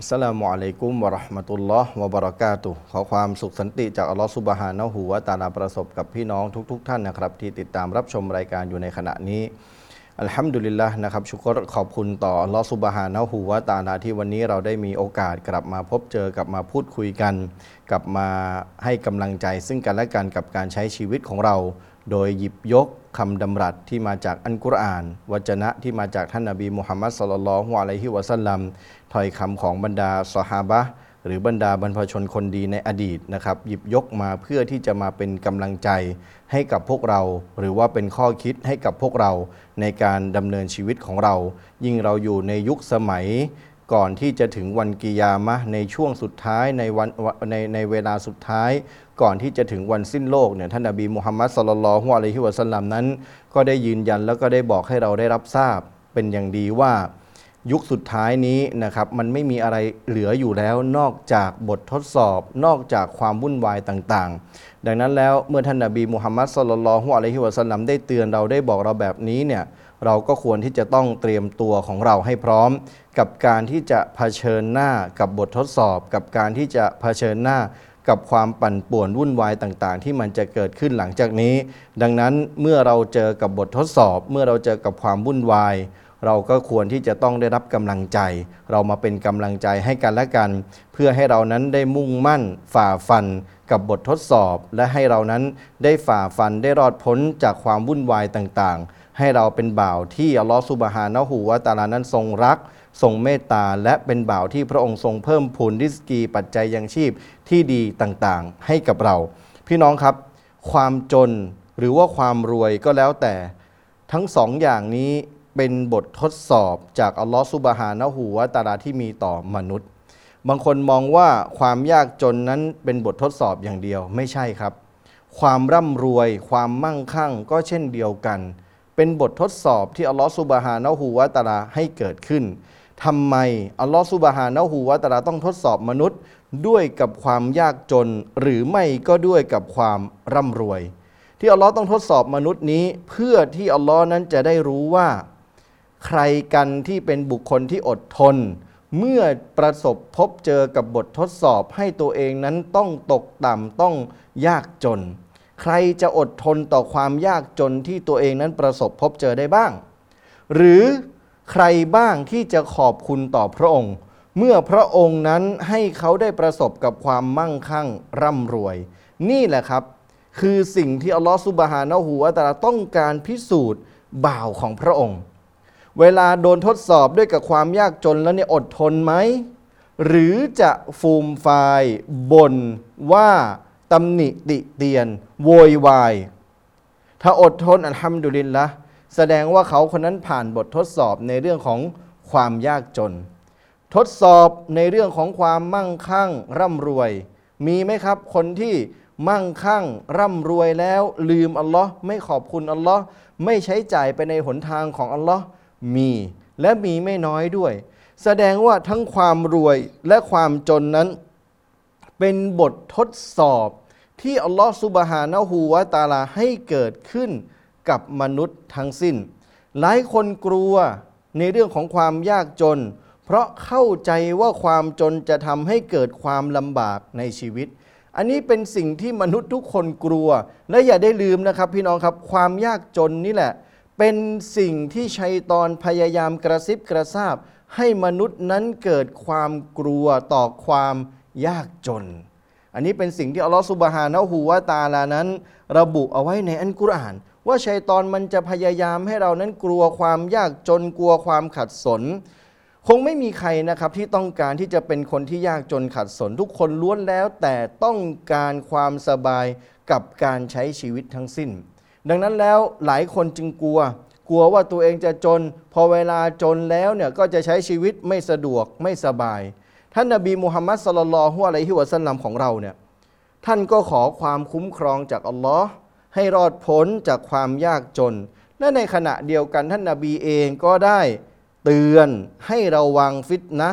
อัสสลามุอะลัยกุมวะราะห์มะตุลลอฮ์วะบะเราะกาตุขอความสุขสันติจากอัลลอฮ์ซุบฮานะฮูวะตะอาลาประสบกับพี่น้องทุกๆท่านนะครับ ที่ติดตามรับชมรายการอยู่ในขณะนี้อัลฮัมดุลิลละนะครับชุกรขอบคุณต่ออัลลอฮ์ซุบฮานะฮูวะตาลาที่วันนี้เราได้มีโอกาสกลับมาพบเจอกลับมาพูดคุยกัน กลับมาให้กำลังใจซึ่งกันและกันกับการใช้ชีวิตของเรา โดยหยิบยกคำดำรัสที่มาจากอันกุรอาน วจนะที่มาจากท่านนบีมุฮัมมัดสลลัลฮุอะลัยฮิวะสัลลัมถ้อยคำของบรรดาสหาบะหรือบรรดาบรรพชนคนดีในอดีตนะครับ หยิบยกมาเพื่อที่จะมาเป็นกำลังใจให้กับพวกเรา หรือว่าเป็นข้อคิดให้กับพวกเราในการดำเนินชีวิตของเรา ยิ่งเราอยู่ในยุคสมัย ก่อนที่จะถึงวันกิยามะในช่วงสุดท้ายในวันในในเวลาสุดท้าย ก่อนที่จะถึงวันสิ้นโลกเนี่ยท่านนบีมุฮัมมัดสลลัลฮุอะลัยฮิวะสัลลัมนั้น ก็ได้ยืนยันแล้วก็ได้บอกให้เราได้รับทราบเป็นอย่างดีว่า ยุคสุดท้ายนี้นะครับมันไม่มีอะไรเหลืออยู่แล้วนอกจากบททดสอบ นอกจากความวุ่นวายต่างๆ ดังนั้นแล้วเมื่อท่านนบีมุฮัมมัดสลลัลฮุอะลัยฮิวะสัลลัมได้เตือนเราได้บอกเราแบบนี้เนี่ย เราก็ควรที่จะต้องเตรียมตัวของเราให้พร้อม กับการที่จะเผชิญหน้ากับบททดสอบ กับการที่จะเผชิญหน้ากับความปั่นป่วนวุ่นวายต่างๆ ที่มันจะเกิดขึ้นหลังจากนี้ ดังนั้นเมื่อเราเจอกับบททดสอบ เมื่อเราเจอกับความวุ่นวาย เราก็ควรที่จะต้องได้รับกำลังใจ เรามาเป็นกำลังใจให้กันและกัน เพื่อให้เรานั้นได้มุ่งมั่นฝ่าฟันกับบททดสอบ และให้เรานั้นได้ฝ่าฟันได้รอดพ้นจากความวุ่นวายต่างๆ ให้เราเป็นบ่าวที่อัลลอฮฺสุบฮานะฮูวะตาลานั้นทรงรัก ทรงเมตตา และเป็นบ่าวที่พระองค์ทรงเพิ่มพูนริสกีปัจจัยยังชีพที่ดีต่างๆ ให้กับเรา พี่น้องครับ ความจนหรือว่าความรวยก็แล้วแต่ ทั้งสองอย่างนี้เป็นบททดสอบจากอัลลอฮฺซุบฮานะฮูวะตาลาที่มีต่อมนุษย์ บางคนมองว่าความยากจนนั้นเป็นบททดสอบอย่างเดียวไม่ใช่ครับ ความร่ำรวย ความมั่งคั่งก็เช่นเดียวกัน เป็นบททดสอบที่อัลลอฮฺซุบฮานะฮูวะตาลาให้เกิดขึ้นทำไมอัลลอฮฺซุบฮานะฮูวะตาลาต้องทดสอบมนุษย์ด้วยกับความยากจน หรือไม่ก็ด้วยกับความร่ำรวย ที่อัลลอฮ์ต้องทดสอบมนุษย์นี้ เพื่อที่อัลลอฮ์นั้นจะได้รู้ว่า ใครกันที่เป็นบุคคลที่อดทน เมื่อประสบพบเจอกับบททดสอบให้ตัวเองนั้นต้องตกต่ำต้องยากจน ใครจะอดทนต่อความยากจนที่ตัวเองนั้นประสบพบเจอได้บ้าง หรือใครบ้างที่จะขอบคุณต่อพระองค์ เมื่อพระองค์นั้นให้เขาได้ประสบกับความมั่งคั่งร่ำรวย นี่แหละครับ คือสิ่งที่อัลลอฮฺซุบฮานะฮูวะตาลาต้องการพิสูจน์บ่าวของพระองค์ เวลาโดนทดสอบด้วยกับความยากจนแล้วเนี่ยอดทนไหม หรือจะฟูมฟายบ่นว่า ตำหนิติเตียน โวยวาย ถ้าอดทนอัลฮัมดุลิลละแสดงว่าเขาคนนั้นผ่านบททดสอบในเรื่องของความยากจน ทดสอบในเรื่องของความมั่งคั่งร่ำรวย มีไหมครับคนที่มั่งคั่งร่ำรวยแล้วลืมอัลลอฮ์ไม่ขอบคุณอัลลอฮ์ไม่ใช้จ่ายไปในหนทางของอัลลอฮ์มีและมีไม่น้อยด้วย แสดงว่าทั้งความรวยและความจนนั้น เป็นบททดสอบ ที่อัลลอฮ์ซุบฮานะฮูวะตาลาให้เกิดขึ้นกับมนุษย์ทั้งสิ้น หลายคนกลัวในเรื่องของความยากจน เพราะเข้าใจว่าความจนจะทำให้เกิดความลำบากในชีวิต อันนี้เป็นสิ่งที่มนุษย์ทุกคนกลัว และอย่าได้ลืมนะครับพี่น้องครับความยากจนนี่แหละ เป็นสิ่งที่ชัยตอนพยายามกระซิบกระซาบให้มนุษย์นั้นเกิดความกลัวต่อความยากจน อันนี้เป็นสิ่งที่อัลลอฮฺสุบฮานะฮูวะตาลานั้น ระบุเอาไว้ในอันกุรอาน ว่าชัยตอนมันจะพยายามให้เรานั้นกลัวความยากจนกลัวความขัดสน คงไม่มีใครนะครับที่ต้องการที่จะเป็นคนที่ยากจนขัดสน ทุกคนล้วนแล้ว แต่ต้องการความสบายกับการใช้ชีวิตทั้งสิ้น ดังนั้นแล้วหลายคนจึงกลัว กลัวว่าตัวเองจะจน พอเวลาจนแล้วเนี่ยก็จะใช้ชีวิตไม่สะดวกไม่สบาย ท่านนบีมุฮัมมัดสลลัลฮุอะลัยฮิวะสัลลัมของเราเนี่ยท่านก็ขอความคุ้มครองจากอัลลอฮ์ให้รอดพ้นจากความยากจน และในขณะเดียวกันท่านนาบีเองก็ได้เตือนให้ระวังฟิตนะ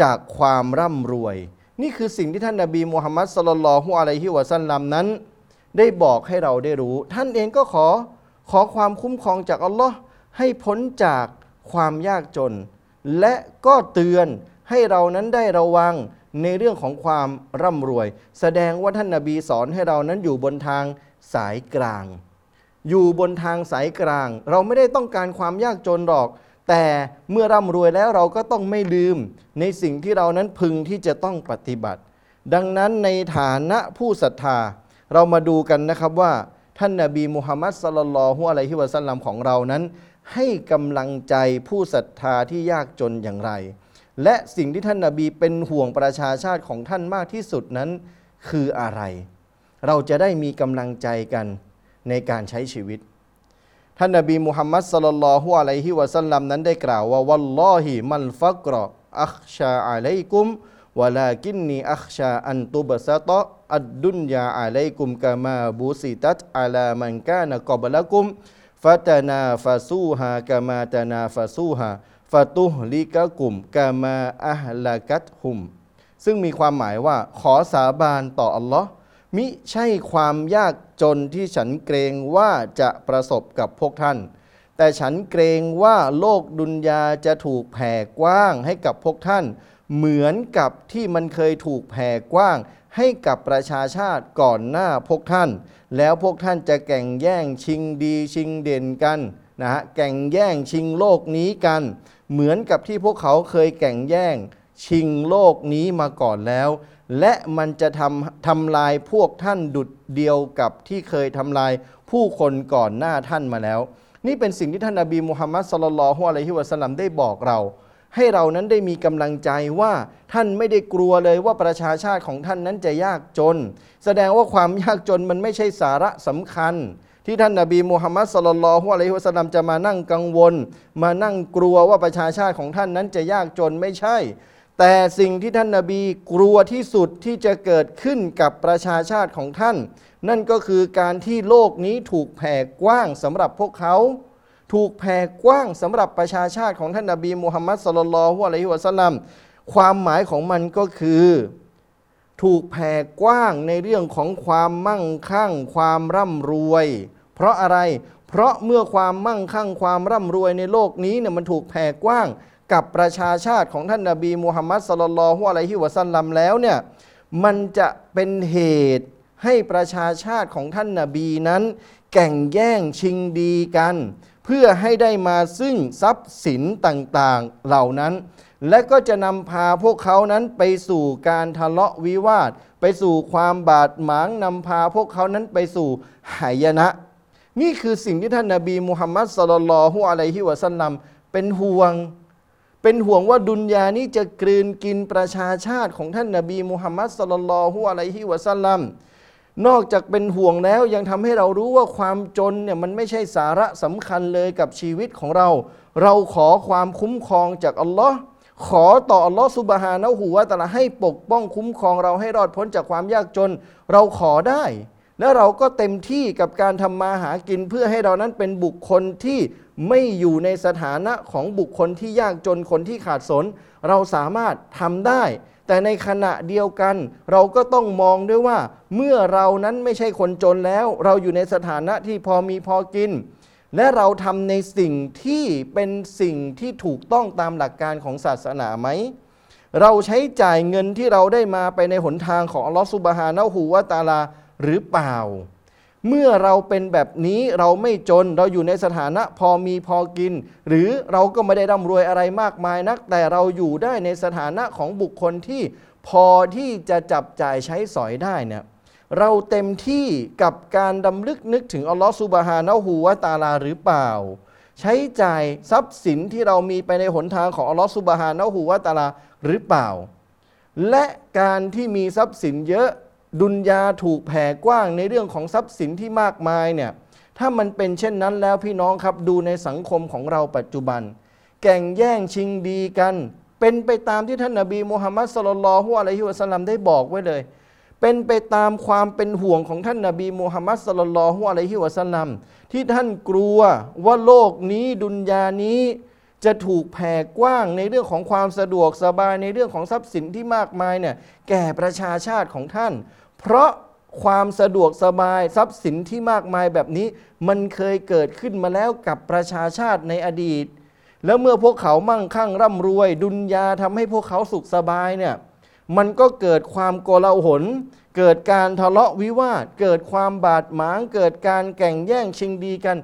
จากความร่ำรวย นี่คือสิ่งที่ท่านนาบีมูฮัมมัดสลลัลฮุอะลัยฮิวะสัลลัมนั้น ได้บอกให้เราได้รู้ ท่านเองก็ขอขอความคุ้มครองจากอัลลอฮ์ให้พ้นจากความยากจน และก็เตือน ให้เรานั้นได้ระวังในเรื่องของความร่ำรวย แสดงว่าท่านนาบีสอนให้เรานั้นอยู่บนทางสายกลาง อยู่บนทางสายกลาง เราไม่ได้ต้องการความยากจนหรอก แต่เมื่อร่ำรวยแล้วเราก็ต้องไม่ลืม ในสิ่งที่เรานั้นพึงที่จะต้องปฏิบัติ ดังนั้นในฐานะผู้ศรัทธา เรามาดูกันนะครับว่า ท่านนาบีมุฮัมมัดสลลัลฮุอะลัยฮิวะสัลลัมของเรานั้น ให้กำลังใจผู้ศรัทธาที่ยากจนอย่างไร และสิ่งที่ท่านนาบีเป็นห่วงประชาชาติของท่านมากที่สุดนั้นคืออะไร เราจะได้มีกำลังใจกันในการใช้ชีวิต ท่านนบีมุฮัมมัดสลลัลลอฮุอะลัยฮิวะสัลลัมนั้นได้กล่าวว่าวัลลอฮิมันฟักรออัคชาอะลัยกุมวะลากินนีอัคชาอันตุบสะตะอัดดุนยาอะลัยกุมกามาบูซิตัตอะลามันกานกอบละกุมฟะตนาฟาซูฮากามาตานาฟาซูฮา ฟาตุลิกะกลุ่มกามาอัลากัตฮุม ซึ่งมีความหมายว่าขอสาบานต่ออัลลอฮ์มิใช่ความยากจนที่ฉันเกรงว่าจะประสบกับพวกท่าน แต่ฉันเกรงว่าโลกดุนยาจะถูกแผ่กว้างให้กับพวกท่าน เหมือนกับที่มันเคยถูกแผ่กว้าง ให้กับประชาชาติก่อนหน้าพวกท่าน แล้วพวกท่านจะแก่งแย่งชิงดีชิงเด่นกันนะฮะแก่งแย่งชิงโลกนี้กัน เหมือนกับที่พวกเขาเคยแก่งแย่ง ชิงโลกนี้มาก่อนแล้ว และมันจะทำทำลายพวกท่านดุดเดียวกับที่เคยทำลายผู้คนก่อนหน้าท่านมาแล้ว นี่เป็นสิ่งที่ท่านนบีมุฮัมมัดสลลัลฮุอะลัยฮิวะสัลลัมได้บอกเรา ให้เรานั้นได้มีกำลังใจว่าท่านไม่ได้กลัวเลยว่าประชาชาติของท่านนั้นจะยากจน แสดงว่าความยากจนมันไม่ใช่สาระสำคัญ ที่ท่านนาบีมูฮัมมัดสลลัลฮุอะลัยฮิวะสัลลัมจะมานั่งกังวล มานั่งกลัวว่าประชาชาติของท่านนั้นจะยากจนไม่ใช่ แต่สิ่งที่ท่านนาบีกลัวที่สุดที่จะเกิดขึ้นกับประชาชาติของท่าน นั่นก็คือการที่โลกนี้ถูกแผ่กว้างสำหรับพวกเขาถูกแผ่กว้างสำหรับประชาชาติของท่านนาบีมูฮัมมัดสลลัลฮุอะลัยฮิวะสัลลัมความหมายของมันก็คือ ถูกแผ่กว้างในเรื่องของความมั่งคั่ง ความร่ำรวย เพราะอะไร เพราะเมื่อความมั่งคั่งความร่ำรวยในโลกนี้เนี่ยมันถูกแผ่กว้างกับประชาชาติของท่านนาบีมูฮัมมัดสลลัลฮุอะลัยฮิวะสัลลัมแล้วเนี่ยมันจะเป็นเหตุให้ประชาชาติของท่านนาบีนั้น แก่งแย่งชิงดีกัน เพื่อให้ได้มาซึ่งทรัพย์สินต่างๆเหล่านั้น และก็จะนำพาพวกเขานั้นไปสู่การทะเลาะวิวาท ไปสู่ความบาดหมางนำพาพวกเขานั้นไปสู่หายนะ นี่คือสิ่งที่ท่านนาบีมุฮัมมัดสลลัลฮุอะลัยฮิวะสัลลัมเป็นห่วง เป็นห่วงว่าดุนยานี้จะกลืนกินประชาชาติของท่านนาบีมุฮัมมัดสลลัลฮุอะลัยฮิวะสัลลัมนอกจากเป็นห่วงแล้วยังทำให้เรารู้ว่าความจนเนี่ยมันไม่ใช่สาระสำคัญเลยกับชีวิตของเรา เราขอความคุ้มครองจากอัลลอฮ์ขอต่ออัลลอฮ์ซุบฮานะฮูวะตะอาลาให้ปกป้องคุ้มครองเราให้รอดพ้นจากความยากจน เราขอได้ และเราก็เต็มที่กับการทำมาหากินเพื่อให้เรานั้นเป็นบุคคลที่ไม่อยู่ในสถานะของบุคคลที่ยากจนคนที่ขาดสน เราสามารถทำได้ แต่ในขณะเดียวกัน เราก็ต้องมองด้วยว่า เมื่อเรานั้นไม่ใช่คนจนแล้ว เราอยู่ในสถานะที่พอมีพอกิน และเราทำในสิ่งที่เป็นสิ่งที่ถูกต้องตามหลักการของศาสนาไหมเราใช้จ่ายเงินที่เราได้มาไปในหนทางของอัลลอฮฺสุบฮานะฮูวะตาลา หรือเปล่า เมื่อเราเป็นแบบนี้เราไม่จนเราอยู่ในสถานะพอมีพอกิน หรือเราก็ไม่ได้ร่ำรวยอะไรมากมายนัก แต่เราอยู่ได้ในสถานะของบุคคลที่พอที่จะจับจ่ายใช้สอยได้เนี่ยเราเต็มที่กับการดำลึกนึกถึงอัลลอฮฺสุบฮานะฮูวะตาลาหรือเปล่า ใช้จ่ายทรัพย์สินที่เรามีไปในหนทางของอัลลอฮฺสุบฮานะฮูวะตาลาหรือเปล่า และการที่มีทรัพย์สินเยอะ ดุนยาถูกแผ่กว้างในเรื่องของทรัพย์สินที่มากมายเนี่ยถ้ามันเป็นเช่นนั้นแล้วพี่น้องครับดูในสังคมของเราปัจจุบัน แก่งแย่งชิงดีกัน เป็นไปตามที่ท่านนาบีมูฮัมมัดสลลัลฮุอะลัยฮิวะสัลลัมได้บอกไว้เลย เป็นไปตามความเป็นห่วงของท่านนาบีมูฮัมมัดสลลัลฮุอะลัยฮิวะสัลลัมที่ท่านกลัวว่าโลกนี้ดุนยานี้ จะถูกแผ่กว้างในเรื่องของความสะดวกสบายในเรื่องของทรัพย์สินที่มากมายเนี่ยแก่ประชาชาติของท่าน เพราะความสะดวกสบายทรัพย์สินที่มากมายแบบนี้ มันเคยเกิดขึ้นมาแล้วกับประชาชาติในอดีต แล้วเมื่อพวกเขามั่งคั่งร่ำรวย ดุนยาทำให้พวกเขาสุขสบายเนี่ยมันก็เกิดความโกลาหลเกิดการทะเลาะวิวาท เกิดความบาดหมาง เกิดการแข่งแย่งชิงดีกัน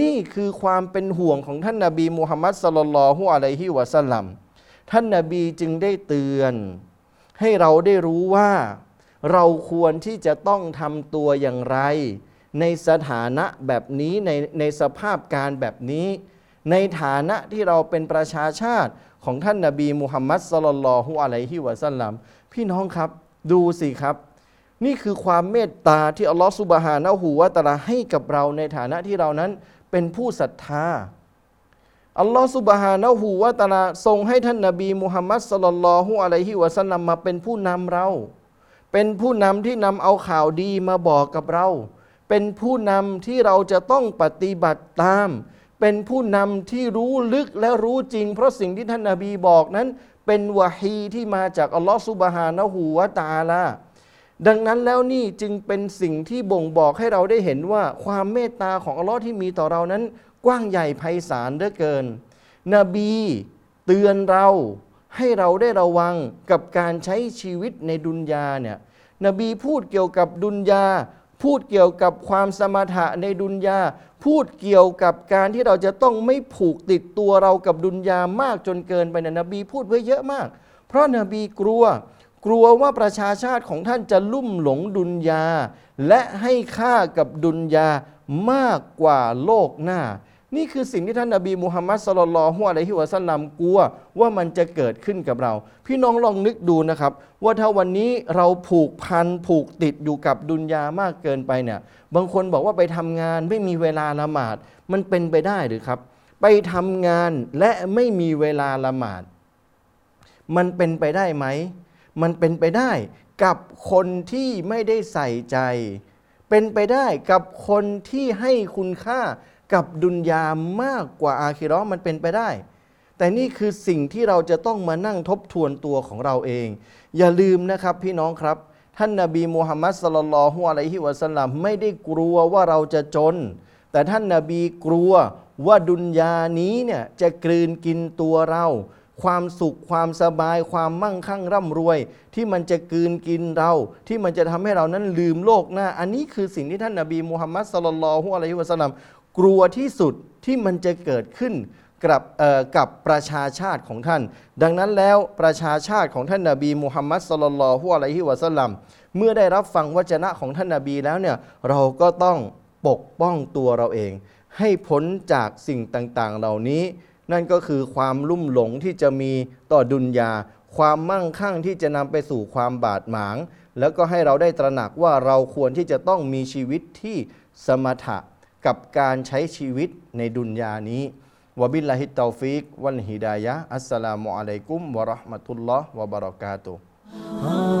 นี่คือความเป็นห่วงของท่านนาบีมูฮัมมัดสลลัลฮุอะลัยฮิวะสัลลัมท่านนาบีจึงได้เตือน ให้เราได้รู้ว่า เราควรที่จะต้องทำตัวอย่างไร ในสถานะแบบนี้ในในสภาพการแบบนี้ ในฐานะที่เราเป็นประชาชาติของท่านนาบีมุฮัมมัดสลลัลฮุอะลัยฮิวะสัลลัมพี่น้องครับดูสิครับนี่คือความเมตตาที่อัลลอฮฺสุบฮานะฮูวะตะลาให้กับเราในฐานะที่เรานั้น เป็นผู้ศรัทธาอัลลอฮฺสุบฮานะฮูวะตาลาทรงให้ท่านนบีมุฮัมมัดสลลัลลอฮุอะลัยฮิวะสัลลัมมาเป็นผู้นำเรา เป็นผู้นำที่นำเอาข่าวดีมาบอกกับเรา เป็นผู้นำที่เราจะต้องปฏิบัติตาม เป็นผู้นำที่รู้ลึกและรู้จริง เพราะสิ่งที่ท่านนาบีบอกนั้น เป็นวะฮีที่มาจากอัลลอฮฺสุบฮานะฮูวะตาลา ดังนั้นแล้วนี่จึงเป็นสิ่งที่บ่งบอกให้เราได้เห็นว่าความเมตตาของอัลลอฮ์ที่มีต่อเรานั้น กว้างใหญ่ไพศาลเหลือเกิน นบีเตือนเราให้เราได้ระวังกับการใช้ชีวิตในดุนยาเนี่ยนบีพูดเกี่ยวกับดุนยา พูดเกี่ยวกับความสมถะในดุนยา พูดเกี่ยวกับการที่เราจะต้องไม่ผูกติดตัวเรากับดุนยามากจนเกินไปนะนบีพูดไว้เยอะมาก เพราะนบีกลัว กลัวว่าประชาชาติของท่านจะลุ่มหลงดุนยา และให้ค่ากับดุนยามากกว่าโลกหน้า นี่คือสิ่งที่ท่านนบีมุฮัมมัดสลลัลลอฮุอะลัยฮิวะสัลลัมกลัวว่ามันจะเกิดขึ้นกับเรา พี่น้องลองนึกดูนะครับ ว่าถ้าวันนี้เราผูกพันผูกติดอยู่กับดุนยามากเกินไปเนี่ย บางคนบอกว่าไปทำงานไม่มีเวลาละหมาด มันเป็นไปได้หรือครับ ไปทำงานและไม่มีเวลาละหมาด มันเป็นไปได้ไหม มันเป็นไปได้กับคนที่ไม่ได้ใส่ใจ เป็นไปได้กับคนที่ให้คุณค่ากับดุนยามากกว่าอาคิราะห์มันเป็นไปได้ แต่นี่คือสิ่งที่เราจะต้องมานั่งทบทวนตัวของเราเอง อย่าลืมนะครับพี่น้องครับ ท่านนาบีมูฮัมมัดสลลัลฮุอะลัยฮิวะสัลลัมไม่ได้กลัวว่าเราจะจน แต่ท่านนาบีกลัวว่าดุนยานี้เนี่ยจะกลืนกินตัวเรา ความสุขความสบายความมั่งคั่งร่ำรวย ที่มันจะกืนกินเรา ที่มันจะทำให้เรานั้นลืมโลกหน้า อันนี้คือสิ่งที่ท่านนาบีมูฮัมมัดสลลัลฮุอะลัยฮิวะสัลลัมกลัวที่สุดที่มันจะเกิดขึ้นกับเอ่อกับประชาชาติของท่าน ดังนั้นแล้วประชาชาติของท่านนาบีมุฮัมมัดสลลัลฮุอะลัยฮิวะสัลลัมเมื่อได้รับฟังวจนะของท่านนาบีแล้วเนี่ยเราก็ต้องปกป้องตัวเราเอง ให้พ้นจากสิ่งต่างๆ เหล่านี้ นั่นก็คือความลุ่มหลงที่จะมีต่อดุนยา ความมั่งคั่งที่จะนำไปสู่ความบาดหมาง แล้วก็ให้เราได้ตระหนักว่าเราควรที่จะต้องมีชีวิตที่สมถะกับการใช้ชีวิตในดุนยานี้وبالله التوفيق والهداية السلام عليكم ورحمة الله وبركاته